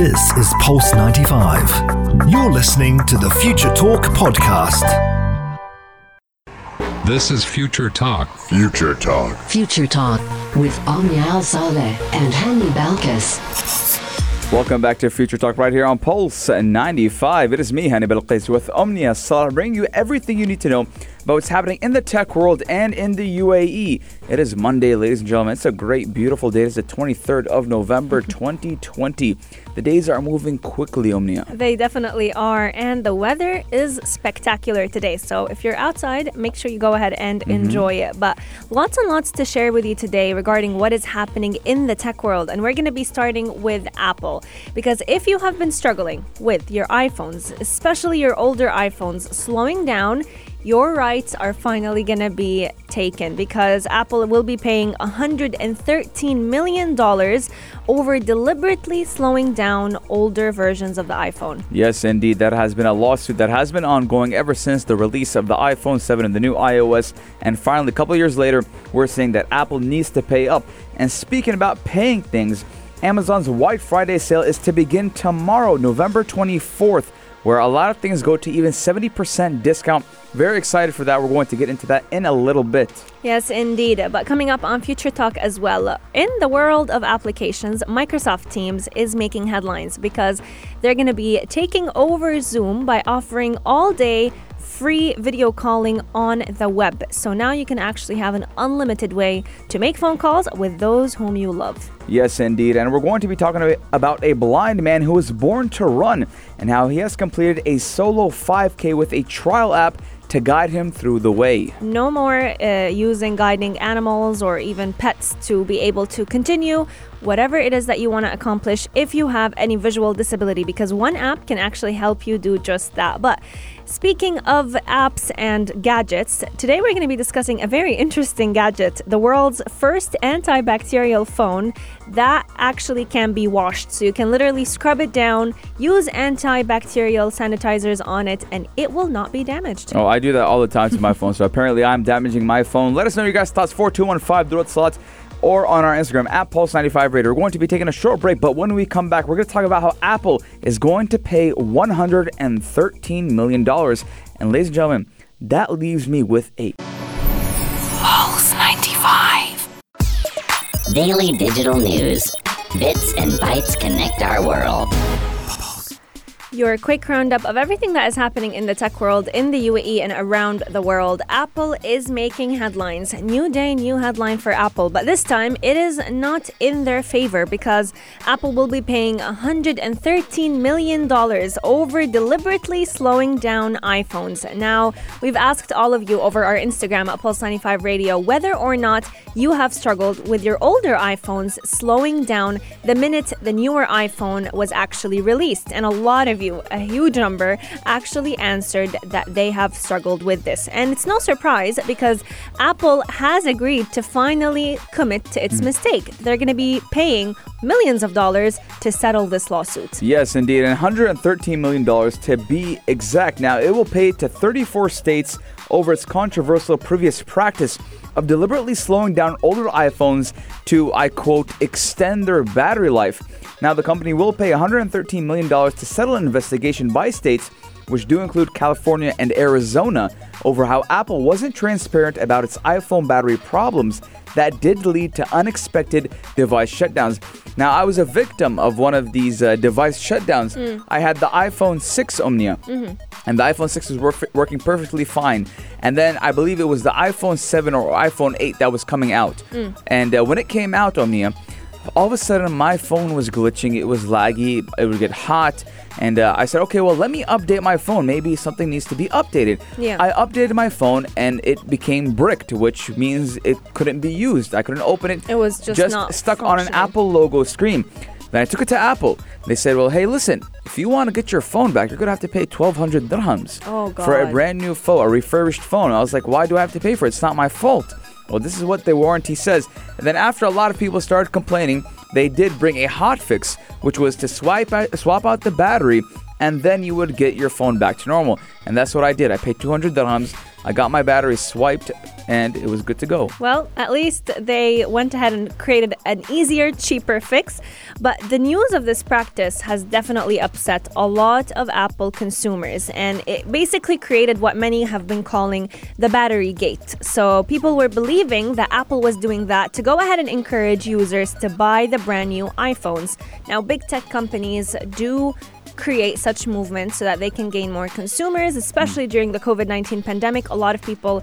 This is Pulse 95. You're listening to the Future Talk podcast. This is Future Talk. Future Talk. Future Talk with Omnia Al Saleh and Hani Balkis. Welcome back to Future Talk right here on Pulse 95. It is me, Hani Balqis, with Omnia Salah, bringing you everything you need to know about what's happening in the tech world and in the UAE. It is Monday, ladies and gentlemen. It's a great, beautiful day. It's the 23rd of November, 2020. The days are moving quickly, Omnia. They definitely are, and the weather is spectacular today. So if you're outside, make sure you go ahead and Mm-hmm. enjoy it. But lots and lots to share with you today regarding what is happening in the tech world, and we're going to be starting with Apple because if you have been struggling with your iPhones, especially your older iPhones, slowing down. Your rights are finally going to be taken because Apple will be paying $113 million over deliberately slowing down older versions of the iPhone. Yes, indeed. That has been a lawsuit that has been ongoing ever since the release of the iPhone 7 and the new iOS. And finally, a couple years later, we're saying that Apple needs to pay up. And speaking about paying things, Amazon's White Friday sale is to begin tomorrow, November 24th, where a lot of things go to even 70% discount. Very excited for that. We're going to get into that in a little bit. Yes, indeed. But coming up on Future Talk as well, in the world of applications, Microsoft Teams is making headlines because they're going to be taking over Zoom by offering all day free video calling on the web. So now you can actually have an unlimited way to make phone calls with those whom you love. Yes, indeed. And we're going to be talking about a blind man who was born to run and how he has completed a solo 5K with a trial app to guide him through the way. No more uh, using guiding animals or even pets to be able to continue whatever it is that you want to accomplish if you have any visual disability, because one app can actually help you do just that. But Speaking of apps and gadgets, today we're going to be discussing a very interesting gadget the world's first antibacterial phone that actually can be washed. So you can literally scrub it down, use antibacterial sanitizers on it, and it will not be damaged. Oh, I do that all the time to my phone. So apparently I'm damaging my phone. Let us know your guys' thoughts 4215 Durot Slots or on our Instagram at Pulse95 Radio. We're going to be taking a short break, but when we come back, we're going to talk about how Apple is going to pay $113 million. And ladies and gentlemen, that leaves me with a Pulse 95. Daily digital news. Bits and bytes connect our world. Your quick roundup of everything that is happening in the tech world in the UAE and around the world. Apple is making headlines. New day, new headline for Apple, but this time it is not in their favor because Apple will be paying $113 million over deliberately slowing down iPhones. Now, we've asked all of you over our Instagram at Pulse95 Radio whether or not you have struggled with your older iPhones slowing down the minute the newer iPhone was actually released. And a lot of you, a huge number, actually answered that they have struggled with this. And it's no surprise because Apple has agreed to finally commit to its hmm. mistake. They're going to be paying millions of dollars to settle this lawsuit. Yes, indeed, and $113 million to be exact. Now, it will pay to 34 states over its controversial previous practice of deliberately slowing down older iPhones to, I quote, extend their battery life. Now, the company will pay $113 million to settle an investigation by states, which do include California and Arizona, over how Apple wasn't transparent about its iPhone battery problems that did lead to unexpected device shutdowns. Now, I was a victim of one of these uh, device shutdowns. I had the iPhone 6 Omnia, and the iPhone 6 was work- working perfectly fine. And then I believe it was the iPhone 7 or iPhone 8 that was coming out. And uh, when it came out, Omnia, all of a sudden my phone was glitching, it was laggy, it would get hot. And uh, I said, okay, well, let me update my phone. Maybe something needs to be updated. Yeah. I updated my phone and it became bricked, which means it couldn't be used. I couldn't open it. It was just not stuck on an. Apple logo screen. Then I took it to Apple. They said, well, hey, listen, if you want to get your phone back, you're going to have to pay 1200 dirhams Oh, for a brand new phone, a refurbished phone. I was like, why do I have to pay for it? It's not my fault. Well, this is what the warranty says. And then after a lot of people started complaining, they did bring a hot fix, which was to swipe out, swap out the battery and then you would get your phone back to normal. And that's what I did. I paid 200 dirhams. I got my battery swiped, and it was good to go. Well, at least they went ahead and created an easier, cheaper fix. But the news of this practice has definitely upset a lot of Apple consumers, and it basically created what many have been calling the battery gate. So people were believing that Apple was doing that to go ahead and encourage users to buy the brand new iPhones. Now, big tech companies do create such movements so that they can gain more consumers, especially during the COVID 19 pandemic. A lot of people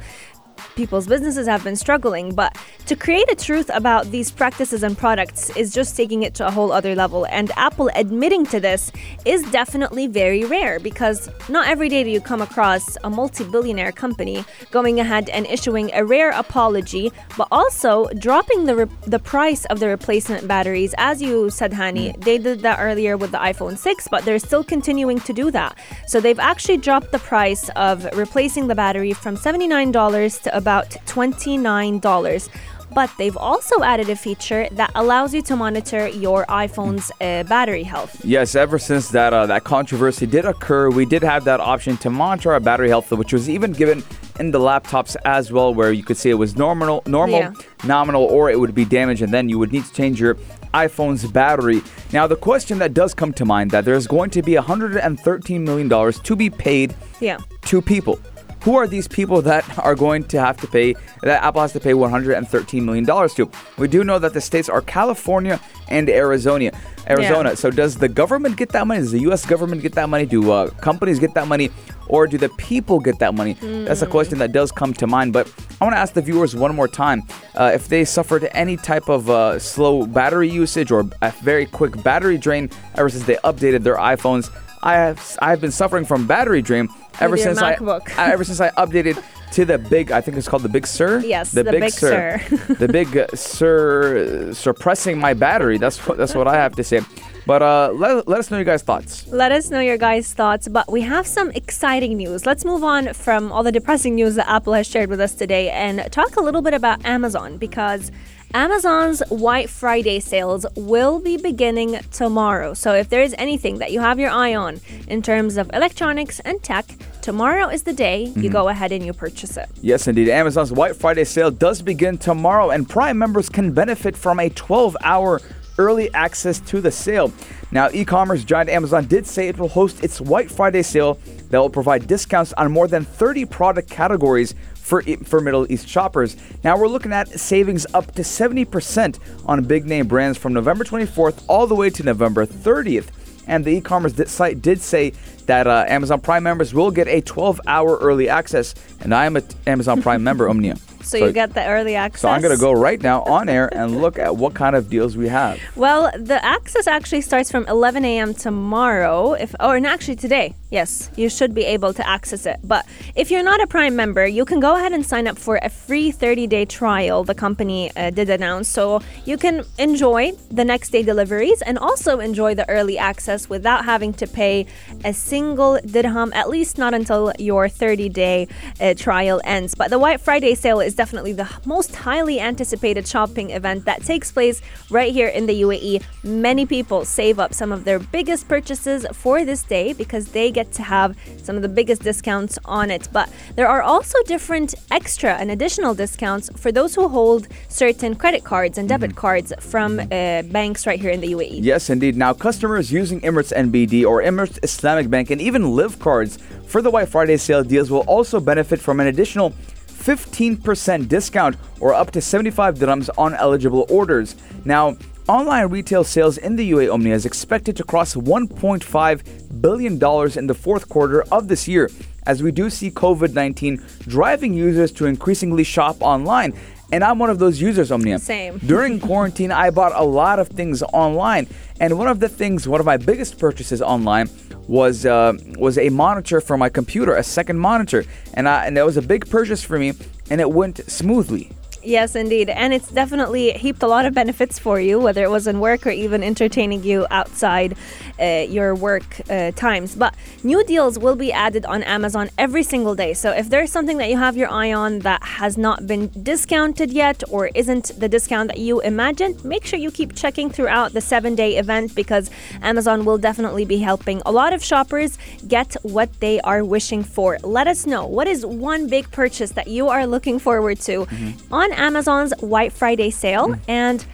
people's businesses have been struggling. But to create a truth about these practices and products is just taking it to a whole other level. And Apple admitting to this is definitely very rare because not every day do you come across a multi billionaire company going ahead and issuing a rare apology, but also dropping the, re- the price of the replacement batteries. As you said, Hani, mm. they did that earlier with the iPhone 6, but they're still continuing to do that. So they've actually dropped the price of replacing the battery from $79 to about $29. But they've also added a feature that allows you to monitor your iPhone's uh, battery health. Yes, ever since that uh, that controversy did occur, we did have that option to monitor our battery health, which was even given in the laptops as well, where you could say it was normal, normal, Yeah. nominal, or it would be damaged, and then you would need to change your iPhone's battery. Now, the question that does come to mind that there's going to be 113 million dollars to be paid Yeah. to people. Who are these people that are going to have to pay, that Apple has to pay $113 million to? We do know that the states are California and Arizona. Arizona. Yeah. So does the government get that money? Does the U.S. government get that money? Do uh, companies get that money? Or do the people get that money? That's a question that does come to mind. But I want to ask the viewers one more time uh, if they suffered any type of uh, slow battery usage or a very quick battery drain ever since they updated their iPhones. I have I've been suffering from battery drain ever since I. I ever since I updated to the big I think it's called the Big Sur. Yes, the Big Sur. the Big uh, Sur uh, suppressing my battery. That's what that's what I have to say. But uh, let, let us know your guys' thoughts. Let us know your guys' thoughts, but we have some exciting news. Let's move on from all the depressing news that Apple has shared with us today and talk a little bit about Amazon because Amazon's White Friday sales will be beginning tomorrow. So if there is anything that you have your eye on in terms of electronics and tech, tomorrow is the day you mm-hmm. go ahead and you purchase it. Yes, indeed. Amazon's White Friday sale does begin tomorrow, and Prime members can benefit from a 12 hour early access to the sale. Now, e commerce giant Amazon did say it will host its White Friday sale that will provide discounts on more than 30 product categories for, for Middle East shoppers. Now, we're looking at savings up to 70% on big name brands from November 24th all the way to November 30th. And the e-commerce site did say that uh, Amazon Prime members will get a 12-hour early access, and I am an Amazon Prime member, Omnia. So, you get the early access. So I'm gonna go right now on air and look at what kind of deals we have. Well, the access actually starts from 11 a.m. tomorrow. If or no, actually today. Yes, you should be able to access it. But if you're not a Prime member, you can go ahead and sign up for a free 30-day trial. The company uh, did announce, so you can enjoy the next day deliveries and also enjoy the early access without having to pay a single dirham. At least not until your 30-day uh, trial ends. But the White Friday sale is definitely the most highly anticipated shopping event that takes place right here in the UAE. Many people save up some of their biggest purchases for this day because they get to have some of the biggest discounts on it. But there are also different extra and additional discounts for those who hold certain credit cards and debit cards from uh, banks right here in the UAE. Yes, indeed. Now, customers using Emirates NBD or Emirates Islamic Bank and even Liv cards for the White Friday sale deals will also benefit from an additional 15% discount or up to 75 dirhams on eligible orders. Now, online retail sales in the UAE Omnia is expected to cross 1.5 billion dollars in the fourth quarter of this year as we do see COVID-19 driving users to increasingly shop online. And I'm one of those users, Omnia. Same. During quarantine, I bought a lot of things online, and one of the things, one of my biggest purchases online, was uh, was a monitor for my computer, a second monitor, and I, and that was a big purchase for me, and it went smoothly. Yes, indeed. And it's definitely heaped a lot of benefits for you, whether it was in work or even entertaining you outside uh, your work uh, times. But new deals will be added on Amazon every single day. So if there's something that you have your eye on that has not been discounted yet or isn't the discount that you imagined, make sure you keep checking throughout the seven day event because Amazon will definitely be helping a lot of shoppers get what they are wishing for. Let us know what is one big purchase that you are looking forward to on Amazon's White Friday sale mm. and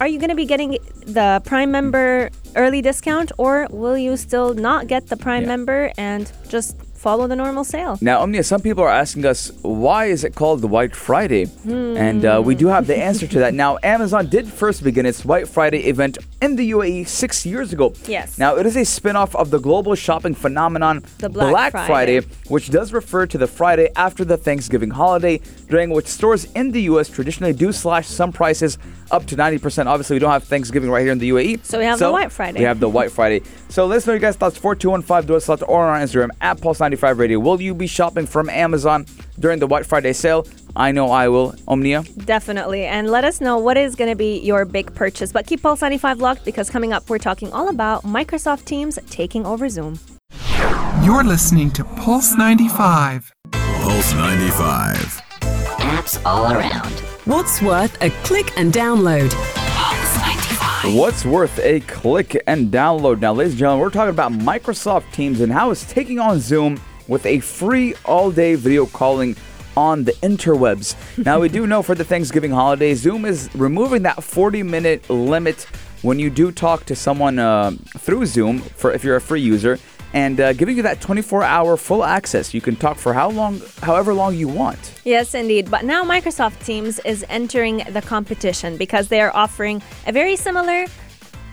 are you going to be getting the Prime member early discount or will you still not get the Prime Yeah. member and just follow the normal sale? Now, Omnia, some people are asking us why is it called the White Friday, and uh, we do have the answer to that. Now, Amazon did first begin its White Friday event in the UAE six years ago. Yes. Now, it is a spin-off of the global shopping phenomenon The Black Friday. which does refer to the Friday after the Thanksgiving holiday, during which stores in the U.S. traditionally do slash some prices up to 90%. Obviously, we don't have Thanksgiving right here in the UAE. So we have the White Friday. We have the White Friday. So let us know your guys' thoughts. 4215 do us or on our Instagram at Pulse95 Radio. Will you be shopping from Amazon during the White Friday sale? I know I will. Omnia. Definitely. And let us know what is going to be your big purchase. But keep Pulse 95 locked because coming up, we're talking all about Microsoft Teams taking over Zoom. You're listening to Pulse 95. Pulse 95. Apps all around. What's worth a click and download? What's worth a click and download? Now, ladies and gentlemen, we're talking about Microsoft Teams and how it's taking on Zoom with a free all day video calling on the interwebs. now, we do know for the Thanksgiving holiday, Zoom is removing that 40 minute limit when you do talk to someone uh, through Zoom for if you're a free user and uh, giving you that 24 hour full access. You can talk for how long, however long you want. Yes, indeed. But now Microsoft Teams is entering the competition because they are offering a very similar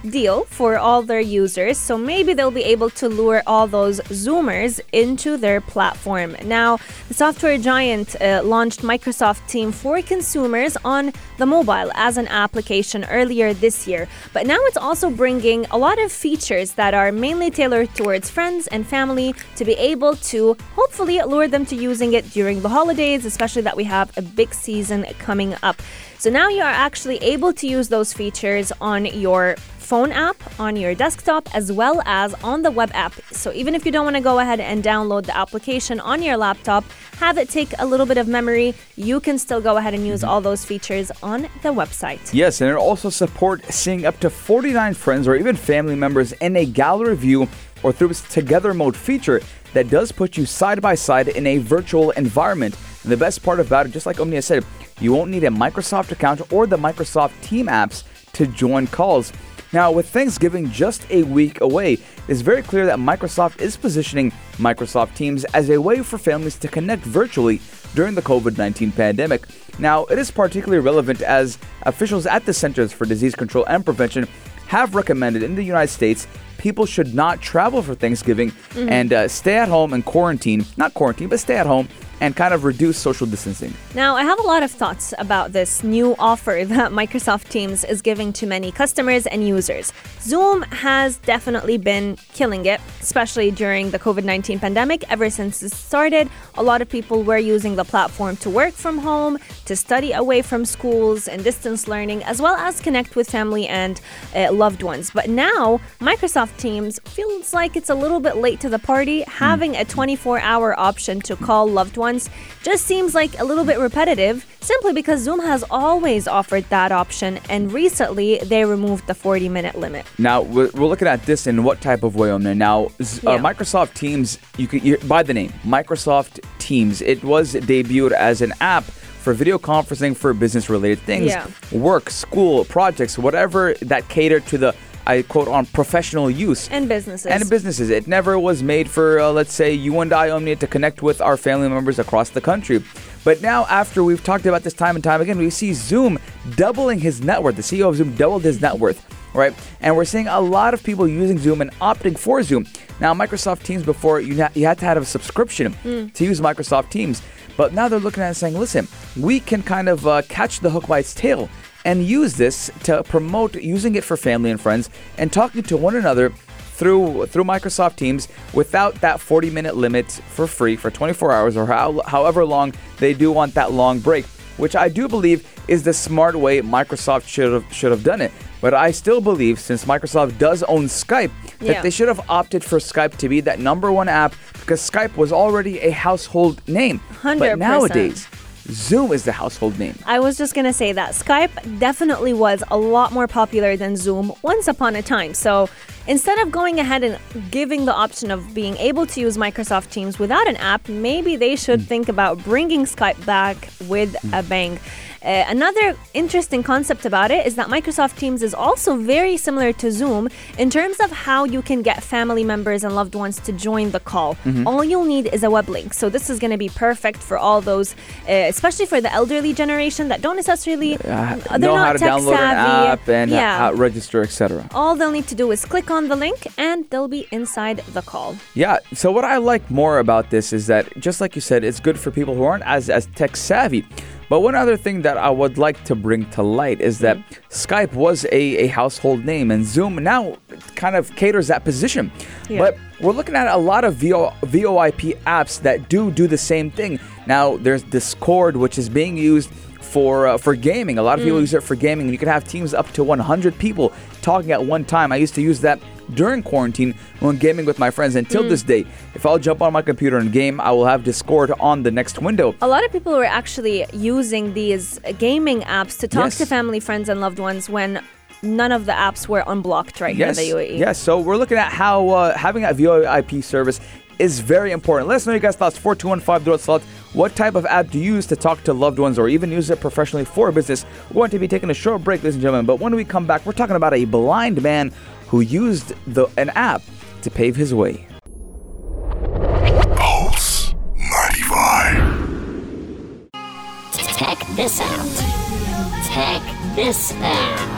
deal for all their users. So maybe they'll be able to lure all those Zoomers into their platform. Now, the software giant uh, launched Microsoft Team for consumers on the mobile as an application earlier this year. But now it's also bringing a lot of features that are mainly tailored towards friends and family to be able to hopefully lure them to using it during the holidays, especially that we have a big season coming up. So now you are actually able to use those features on your phone app, on your desktop, as well as on the web app. So even if you don't want to go ahead and download the application on your laptop, have it take a little bit of memory, you can still go ahead and use all mm-hmm. those features on the website. Yes, and it also supports seeing up to 49 friends or even family members in a gallery view or through its together mode feature that does put you side by side in a virtual environment. And the best part about it, just like Omnia said, you won't need a Microsoft account or the Microsoft Team apps to join calls. Now, with Thanksgiving just a week away, it's very clear that Microsoft is positioning Microsoft Teams as a way for families to connect virtually during the COVID 19 pandemic. Now, it is particularly relevant as officials at the Centers for Disease Control and Prevention have recommended in the United States people should not travel for Thanksgiving and uh, stay at home and quarantine, not quarantine, but stay at home and kind of reduce social distancing. Now, I have a lot of thoughts about this new offer that Microsoft Teams is giving to many customers and users. Zoom has definitely been killing it, especially during the COVID 19 pandemic. Ever since it started, a lot of people were using the platform to work from home, to study away from schools and distance learning, as well as connect with family and uh, loved ones. But now, Microsoft Teams feels like it's a little bit late to the party. Having a 24 hour option to call loved ones just seems like a little bit repetitive simply because Zoom has always offered that option and recently they removed the 40 minute limit. Now we're, we're looking at this in what type of way on there. Now, uh, Yeah. Microsoft Teams, you can you, by the name Microsoft Teams. It was debuted as an app for video conferencing for business-related things, Yeah. work, school, projects, whatever that cater to the I quote on professional use And businesses. and businesses. It never was made for, uh, let's say, you and I only to connect with our family members across the country. But now, after we've talked about this time and time again, we see Zoom doubling his net worth. The CEO of Zoom doubled his net worth, right? And we're seeing a lot of people using Zoom and opting for Zoom. Now, Microsoft Teams before you, you had to have a subscription to use Microsoft Teams, but now they're looking at it and saying, listen, we can kind of uh, catch the hook by its tail and use this to promote using it for family and friends and talking to one another through through Microsoft Teams without that 40 minute limit for free for 24 hours or how, however long they do want that long break. which I do believe is the smart way Microsoft should have should have done it. But I still believe, since Microsoft does own Skype, that they should have opted for Skype to be that number one app because Skype was already a household name. 100%. But nowadays, Zoom is the household name. I was just gonna say that Skype definitely was a lot more popular than Zoom once upon a time. So instead of going ahead and giving the option of being able to use Microsoft Teams without an app, maybe they should Hmm. think about bringing Skype back with a bang. Uh, another interesting concept about it is that Microsoft Teams is also very similar to Zoom in terms of how you can get family members and loved ones to join the call. Mm-hmm. All you'll need is a web link. So this is going to be perfect for all those, uh, especially for the elderly generation that don't necessarily Uh, know not how to tech download savvy. an app and uh, yeah. to register, etc. all they'll need to do is click on the link and they'll be inside the call. Yeah. So what I like more about this is that, just like you said, it's good for people who aren't as as tech savvy. But one other thing that I would like to bring to light is that Skype was a, a household name, and Zoom now kind of caters that position. Yeah. But we're looking at a lot of VO, VoIP apps that do do the same thing. Now there's Discord, which is being used for uh, for gaming. A lot of people use it for gaming. You can have teams up to 100 people talking at one time. I used to use that during quarantine when gaming with my friends. Until this day, if I'll jump on my computer and game, I will have Discord on the next window. A lot of people were actually using these gaming apps to talk Yes. to family, friends, and loved ones when none of the apps were unblocked right Yes, here in the. UAE. yes. So we're looking at how uh, having a VoIP service is very important. Let us know your guys' thoughts. 4215 Dot Slot. What type of app do you use to talk to loved ones or even use it professionally for business? We're going to be taking a short break, ladies and gentlemen. But when we come back, we're talking about a blind man who used the an app to pave his way. Pulse 95. Check this out. Check this out.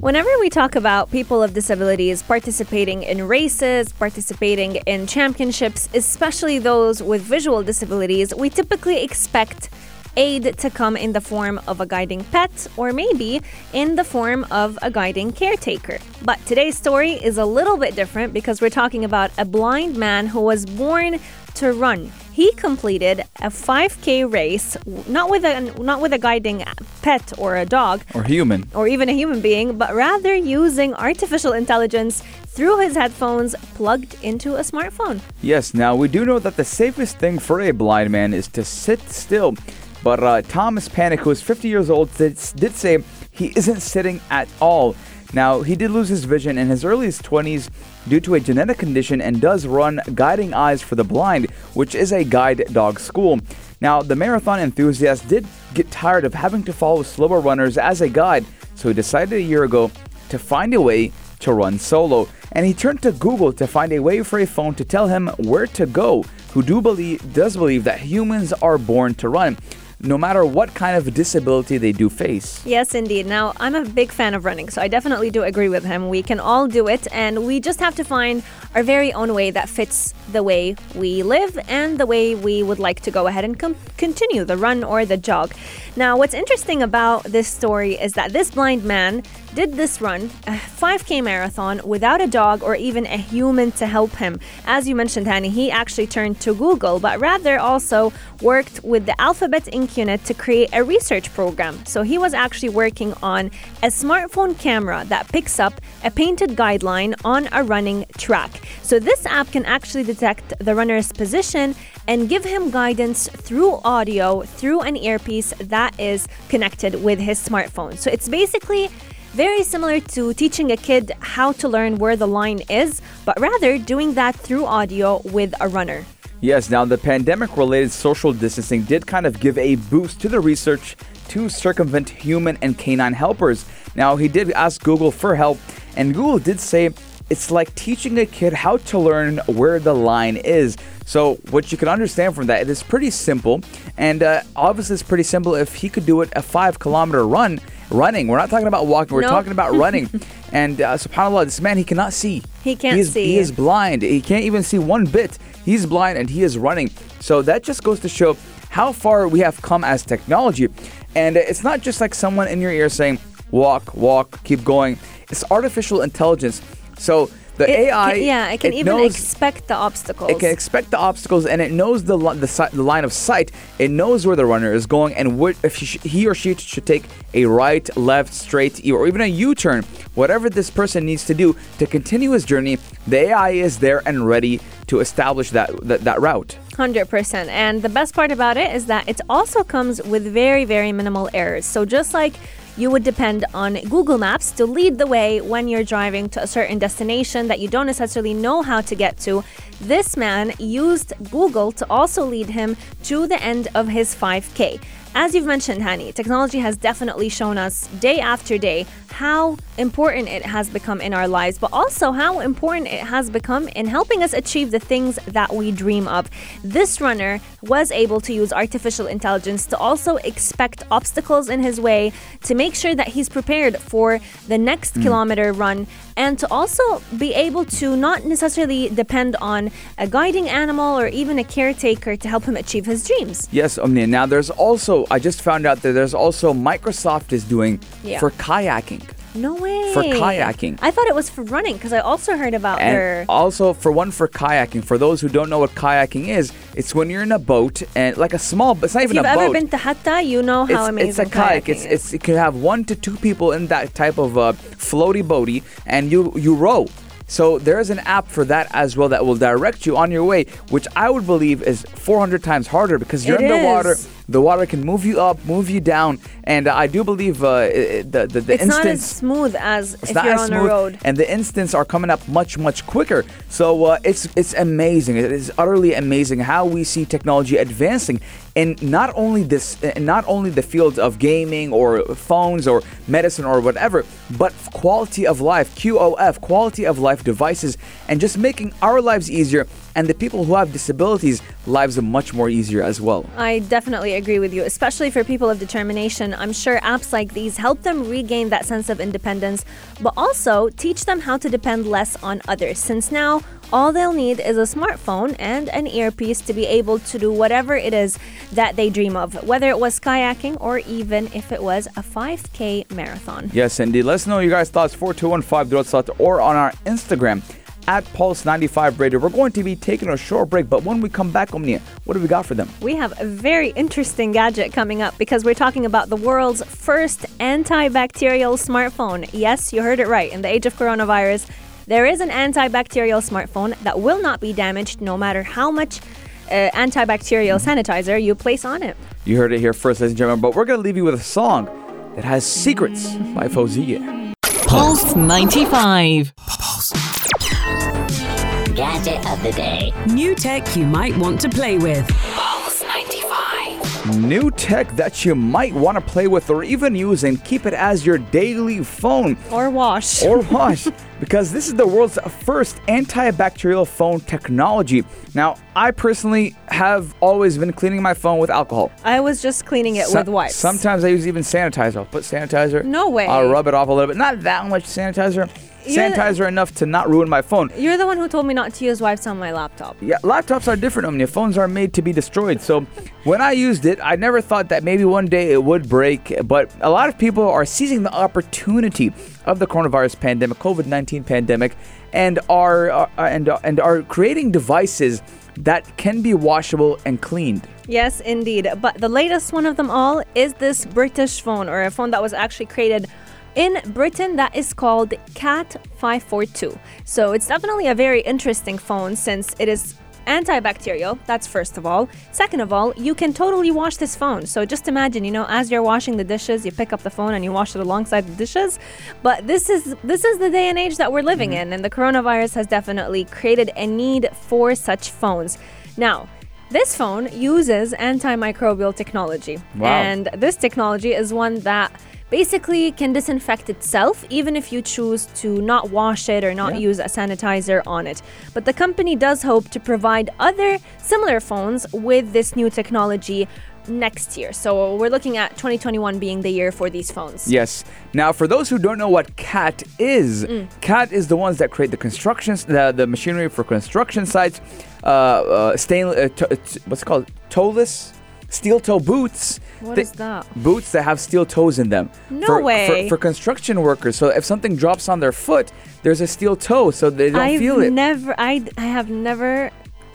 Whenever we talk about people of disabilities participating in races, participating in championships, especially those with visual disabilities, we typically expect aid to come in the form of a guiding pet or maybe in the form of a guiding caretaker. But today's story is a little bit different because we're talking about a blind man who was born to run. He completed a 5k race not with a not with a guiding pet or a dog, Or human. or even a human being, but rather using artificial intelligence through his headphones plugged into a smartphone. Yes, now we do know that the safest thing for a blind man is to sit still. But uh, Thomas Panek, who is 50 years old, did, did say he isn't sitting at all. Now, he did lose his vision in his earliest 20s due to a genetic condition and does run Guiding Eyes for the Blind, which is a guide dog school. Now, the marathon enthusiast did get tired of having to follow slower runners as a guide, so he decided a year ago to find a way to run solo. And he turned to Google to find a way for a phone to tell him where to go, who do believe does believe that humans are born to run, no matter what kind of disability they do face. Yes, indeed. Now, I'm a big fan of running, so I definitely do agree with him. We can all do it, and we just have to find our very own way that fits the way we live and the way we would like to go ahead and com- continue the run or the jog. Now, what's interesting about this story is that this blind man did this run, a 5K marathon, without a dog or even a human to help him. As you mentioned, Hani, he actually turned to Google, but rather also worked with the Alphabet Inc. unit to create a research program. So he was actually working on a smartphone camera that picks up a painted guideline on a running track. So this app can actually detect the runner's position and give him guidance through audio through an earpiece that is connected with his smartphone. So it's basically very similar to teaching a kid how to learn where the line is, but rather doing that through audio with a runner. Yes, now the pandemic related social distancing did kind of give a boost to the research to circumvent human and canine helpers. Now, he did ask Google for help, and Google did say it's like teaching a kid how to learn where the line is. So, what you can understand from that, it is pretty simple, and uh, obviously, it's pretty simple if he could do it a five kilometer run running. We're not talking about walking, we're Nope. talking about running. and uh, subhanAllah, this man, he cannot see. He can't He's- see. He is blind. He can't even see one bit. He's blind and he is running. So that just goes to show how far we have come as technology. And it's not just like someone in your ear saying, walk, walk, keep going. It's artificial intelligence. So The It AI, can- yeah, it can it even knows- expect the obstacles. It can expect the obstacles and it knows the the, si- the line of sight. It knows where the runner is going and what if he, he or she should take a right, left, straight, or even a U-turn. Whatever this person needs to do to continue his journey, the AI is there and ready to establish that that, that route. 100%. And the best part about it is that it also comes with very, very minimal errors. So just like you would depend on Google Maps to lead the way when you're driving to a certain destination that you don't necessarily know how to get to, this man used Google to also lead him to the end of his 5K. As you've mentioned, Hani, technology has definitely shown us day after day how important it has become in our lives, but also how important it has become in helping us achieve the things that we dream of. This runner was able to use artificial intelligence to also expect obstacles in his way, to make sure that he's prepared for the next hmm. kilometer run, and to also be able to not necessarily depend on a guiding animal or even a caretaker to help him achieve his dreams. Yes, Omnia. Now there's also I just found out that there's also Microsoft is doing Yeah. for kayaking. No way. For kayaking. I thought it was for running because I also heard about And their. also for one for kayaking. For those who don't know what kayaking is, it's when you're in a boat and like a small, it's not If even you've ever been to Hatta, you know how it's, amazing it's a kayak. It's, it's it can have one to two people in that type of uh, floaty boaty, and you you row. So there is an app for that as well that will direct you on your way, which I would believe is 400 times harder because you're It in the water. is. The water can move you up, move you down, and I do believe uh, the the, the it's not as smooth as if you're as on smooth, a road. and the instants are coming up much much quicker. So uh, it's it's amazing. It is utterly amazing how we see technology advancing in not only this, in not only the fields of gaming or phones or medicine or whatever, but quality of life (QOF), quality of life devices, and just making our lives easier and the people who have disabilities lives are much more easier as well. I definitely agree with you, especially for people of determination. I'm sure apps like these help them regain that sense of independence, but also teach them how to depend less on others, since now all they'll need is a smartphone and an earpiece to be able to do whatever it is that they dream of, whether it was kayaking or even if it was a 5K marathon. Yes, indeed. Let us know your guys' thoughts 4215 or on our Instagram at Pulse95 Radio. We're going to be taking a short break, but when we come back, Omnia, what do we got for them? We have a very interesting gadget coming up because we're talking about the world's first antibacterial smartphone. Yes, you heard it right. In the age of coronavirus, there is an antibacterial smartphone that will not be damaged no matter how much uh, antibacterial sanitizer you place on it. You heard it here first, ladies and gentlemen, but we're going to leave you with a song that has Secrets by Fozia. Pulse 95. Gadget of the day. New tech you might want to play with. New tech that you might want to play with or even use and keep it as your daily phone Or wash. or wash because this is the world's first antibacterial phone technology. Now, I personally have always been cleaning my phone with alcohol. I was just cleaning it So- with wipes. Sometimes I use even sanitizer. I'll put sanitizer. No way. I'll rub it off a little bit. Not that much sanitizer. You're the- sanitizer enough to not ruin my phone. You're the one who told me not to use wipes on my laptop. Yeah, laptops are different. Mean, phones are made to be destroyed. So when I used it, I never thought that maybe one day it would break. But a lot of people are seizing the opportunity of the coronavirus pandemic, COVID nineteen pandemic, and are uh, and uh, and are creating devices that can be washable and cleaned. Yes, indeed. But the latest one of them all is this British phone, or a phone that was actually created in Britain that is called Cat 542. So it's definitely a very interesting phone since it is antibacterial. That's first of all. Second of all, you can totally wash this phone. So just imagine, you know, as you're washing the dishes, you pick up the phone and you wash it alongside the dishes. But this is this is the day and age that we're living mm-hmm. in, and the coronavirus has definitely created a need for such phones. Now, this phone uses antimicrobial technology. Wow. And this technology is one that basically can disinfect itself even if you choose to not wash it or not Yeah. use a sanitizer on it. But the company does hope to provide other similar phones with this new technology next year. So we're looking at 2021 being the year for these phones. Yes. Now, for those who don't know what CAT is, Mm. CAT is the ones that create the constructions, the, the machinery for construction sites. Uh, uh, stainless, uh, to, it's- what's it called toeless, steel toe boots. What is that? Boots that have steel toes in them. No for, way. For, for construction workers. So if something drops on their foot, there's a steel toe, so they don't I've feel it. never, I, I have never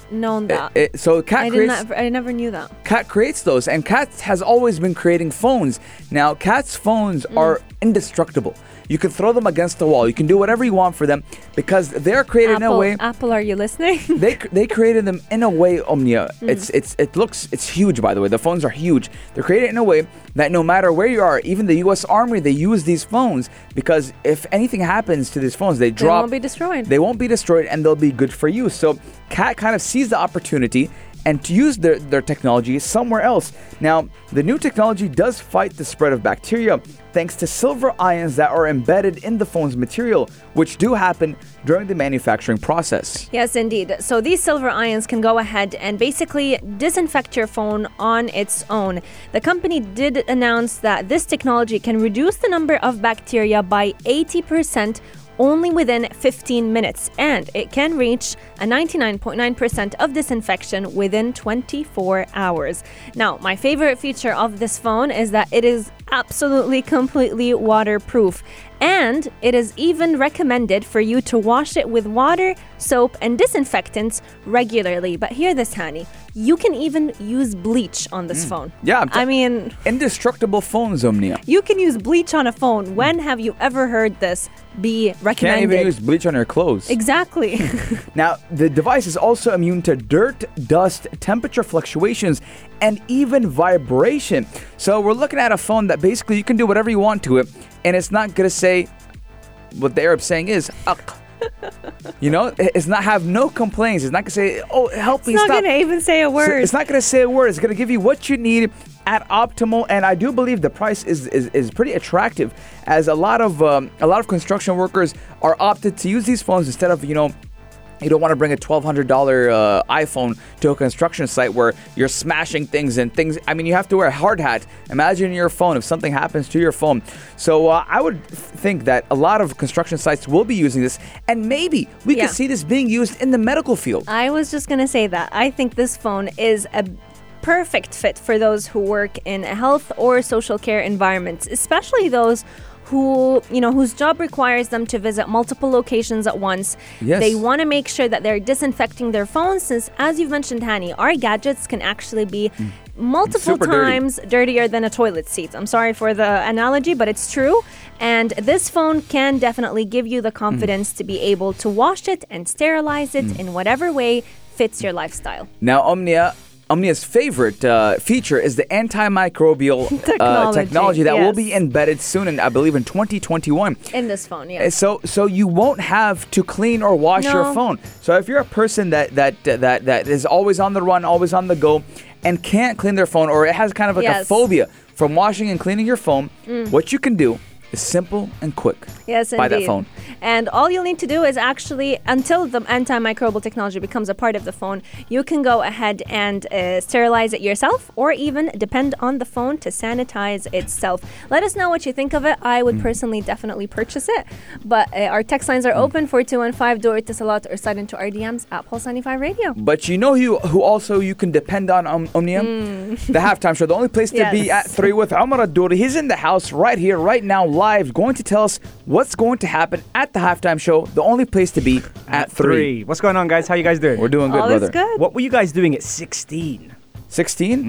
known that. It- so Cat I creates not, I never knew that. Cat creates those, and Cat has always been creating phones. Now, Cat's phones Mm. are indestructible. You can throw them against the wall. You can do whatever you want for them because they're created in a way. Apple, are you listening? They, they created them in a way, Omnia. Mm. It's it's it looks it's huge by the way. The phones are huge. They're created in a way that no matter where you are, even the U.S. Army, they use these phones because if anything happens to these phones, they drop. they won't be destroyed. They won't be destroyed and they'll be good for you. So Cat kind of sees the opportunity and to use their, their technology somewhere else. Now, the new technology does fight the spread of bacteria thanks to silver ions that are embedded in the phone's material, which do happen during the manufacturing process. Yes, indeed. So these silver ions can go ahead and basically disinfect your phone on its own. The company did announce that this technology can reduce the number of bacteria by 80% only within 15 minutes, and it can reach a 99.9% of disinfection within 24 hours. Now, my favorite feature of this phone is that it is absolutely completely waterproof. And it is even recommended for you to wash it with water, soap, and disinfectants regularly. But hear this, Hani. You can even use bleach on this phone. Mm. Yeah, I'm t- I mean, Indestructible phones, Omnia. you can use bleach on a phone. When have you ever heard this be recommended? Can't even use bleach on your clothes. exactly. Now, the device is also immune to dirt, dust, temperature fluctuations, and even vibration. So we're looking at a phone that basically you can do whatever you want to it, and it's not gonna say what the Arab saying is. "Aq." You know, it's not have no complaints. It's not gonna say, "Oh, help me it's not stop." to even say a word. It's not to say a word. It's to give you what you need at optimal, and I do believe the price is is, is pretty attractive, as a lot of um, a lot of construction workers are opted to use these phones instead of you know. You don't want to bring a twelve hundred dollar uh, iPhone to a construction site where you're smashing things and things. I mean, you have to wear a hard hat. Imagine your phone if something happens to your phone. So uh, I would think that a lot of construction sites will be using this, and maybe we Yeah. could see this being used in the medical field. I was just going to say that. I think this phone is a perfect fit for those who work in health or social care environments, especially those who, you know, whose job requires them to visit multiple locations at once. Yes. They want to make sure that they're disinfecting their phones since as you've mentioned, Hani, our gadgets can actually be mm. multiple Super dirty. times dirtier than a toilet seat. I'm sorry for the analogy, but it's true. And this phone can definitely give you the mm. confidence to be able to wash it and sterilize it mm. in whatever way fits your lifestyle. Now, Omnia. Omnia's favorite uh, feature is the antimicrobial uh, Technology, technology that will be embedded soon, and I believe, in 2021. In this phone, Uh, yeah. So, so you won't have to clean or wash your phone. So, if you're a person that that that that is always on the run, always on the go, and can't clean their phone, or it has kind of like a Yes. Mm. phobia from washing and cleaning your phone, what you can do is simple and quick. Yes, Buy that phone. And all you'll need to do is actually, until the antimicrobial technology becomes a part of the phone, you can go ahead and uh, sterilize it yourself or even depend on the phone to sanitize itself. Let us know what you think of it. I Mm. would personally definitely purchase it. But uh, our text lines are open 4215 do it to Salat or slide into our DMs at Pulse 95 Radio. But you know who who also you can depend on, um, Omnia? The halftime show. The only place to be Mm. At three with Omar Adouri. He's in the house right here, right now, live, going to tell us what's going to happen at the halftime show. The only place to be at, three. What's going on, guys? How you guys doing? We're doing good, All brother. is good. What were you guys doing at 16? 16?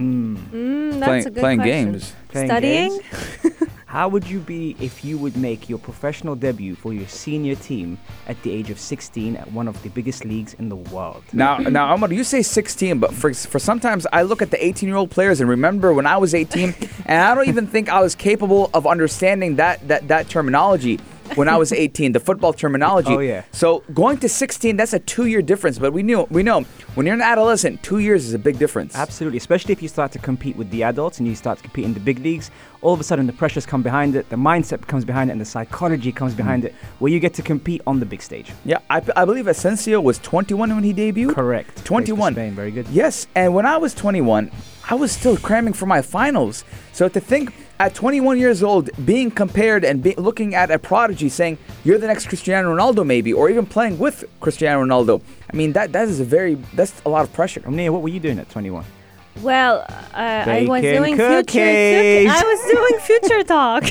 Mm, that's playing a good playing question. games. Playing Studying? games? How would you be if you would make your professional debut for your senior team at the age of 16 at one of the biggest leagues in the world? Now, now, Omar, you say 16, but for for sometimes I look at the 18 year old players and remember when I was 18, and I don't even think I was capable of understanding that that that terminology when I was 18, the football terminology. Oh, yeah. So going to 16, that's a two year difference. But we knew we know when you're an adolescent, two years is a big difference. Absolutely, especially if you start to compete with the adults and you start to compete in the big leagues. All of a sudden, the pressures come behind it, the mindset comes behind it, and the psychology comes behind mm. it, where you get to compete on the big stage. Yeah, I, I believe Asensio was 21 when he debuted. Correct. 21. Spain, very good. Yes, and when I was 21, I was still cramming for my finals. So to think at 21 years old, being compared and be, looking at a prodigy saying you're the next Cristiano Ronaldo, maybe, or even playing with Cristiano Ronaldo. I mean, that that is a very that's a lot of pressure. Omnia, what were you doing at 21? Well, uh, I was Bacon doing future. cookies. I was doing future talk.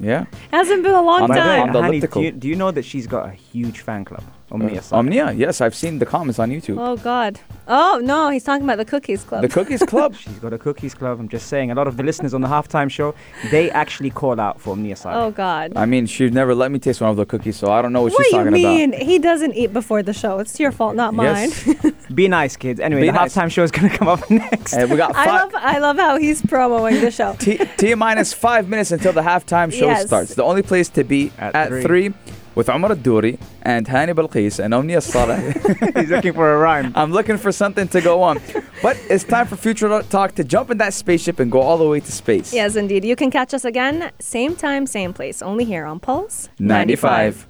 Yeah. Hasn't been a long On the- time. on the Hani, do, you, do you know that she's got a huge fan club? Omnia. Saleh? Omnia, yes, I've seen the comments on YouTube. Oh God. Oh no, he's talking about the cookies club. The Cookies Club. She's got a cookies club. I'm just saying, a lot of the listeners on the halftime show, they actually call out for Omnia Saleh. oh God. I mean, she'd never let me taste one of the cookies, so I don't know what, what she's do you talking mean? He doesn't eat before the show. It's your fault, not mine. Yes. Be nice, kids. Anyway, Be the nice. halftime show is going to come up next. and we got I love I love how he's promoting the show. T, T minus five minutes until the halftime show Yes. starts. The only place to be At at, three. three. With Omar Douri and Hani Balqis and Omnia Saleh. He's looking for a rhyme. I'm looking for something to go on. But it's time for Future Talk to jump in that spaceship and go all the way to space. Yes, indeed. You can catch us again, same time, same place, only here on Pulse 95.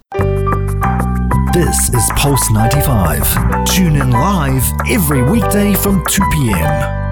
This is Pulse 95. Tune in live every weekday from 2 p.m.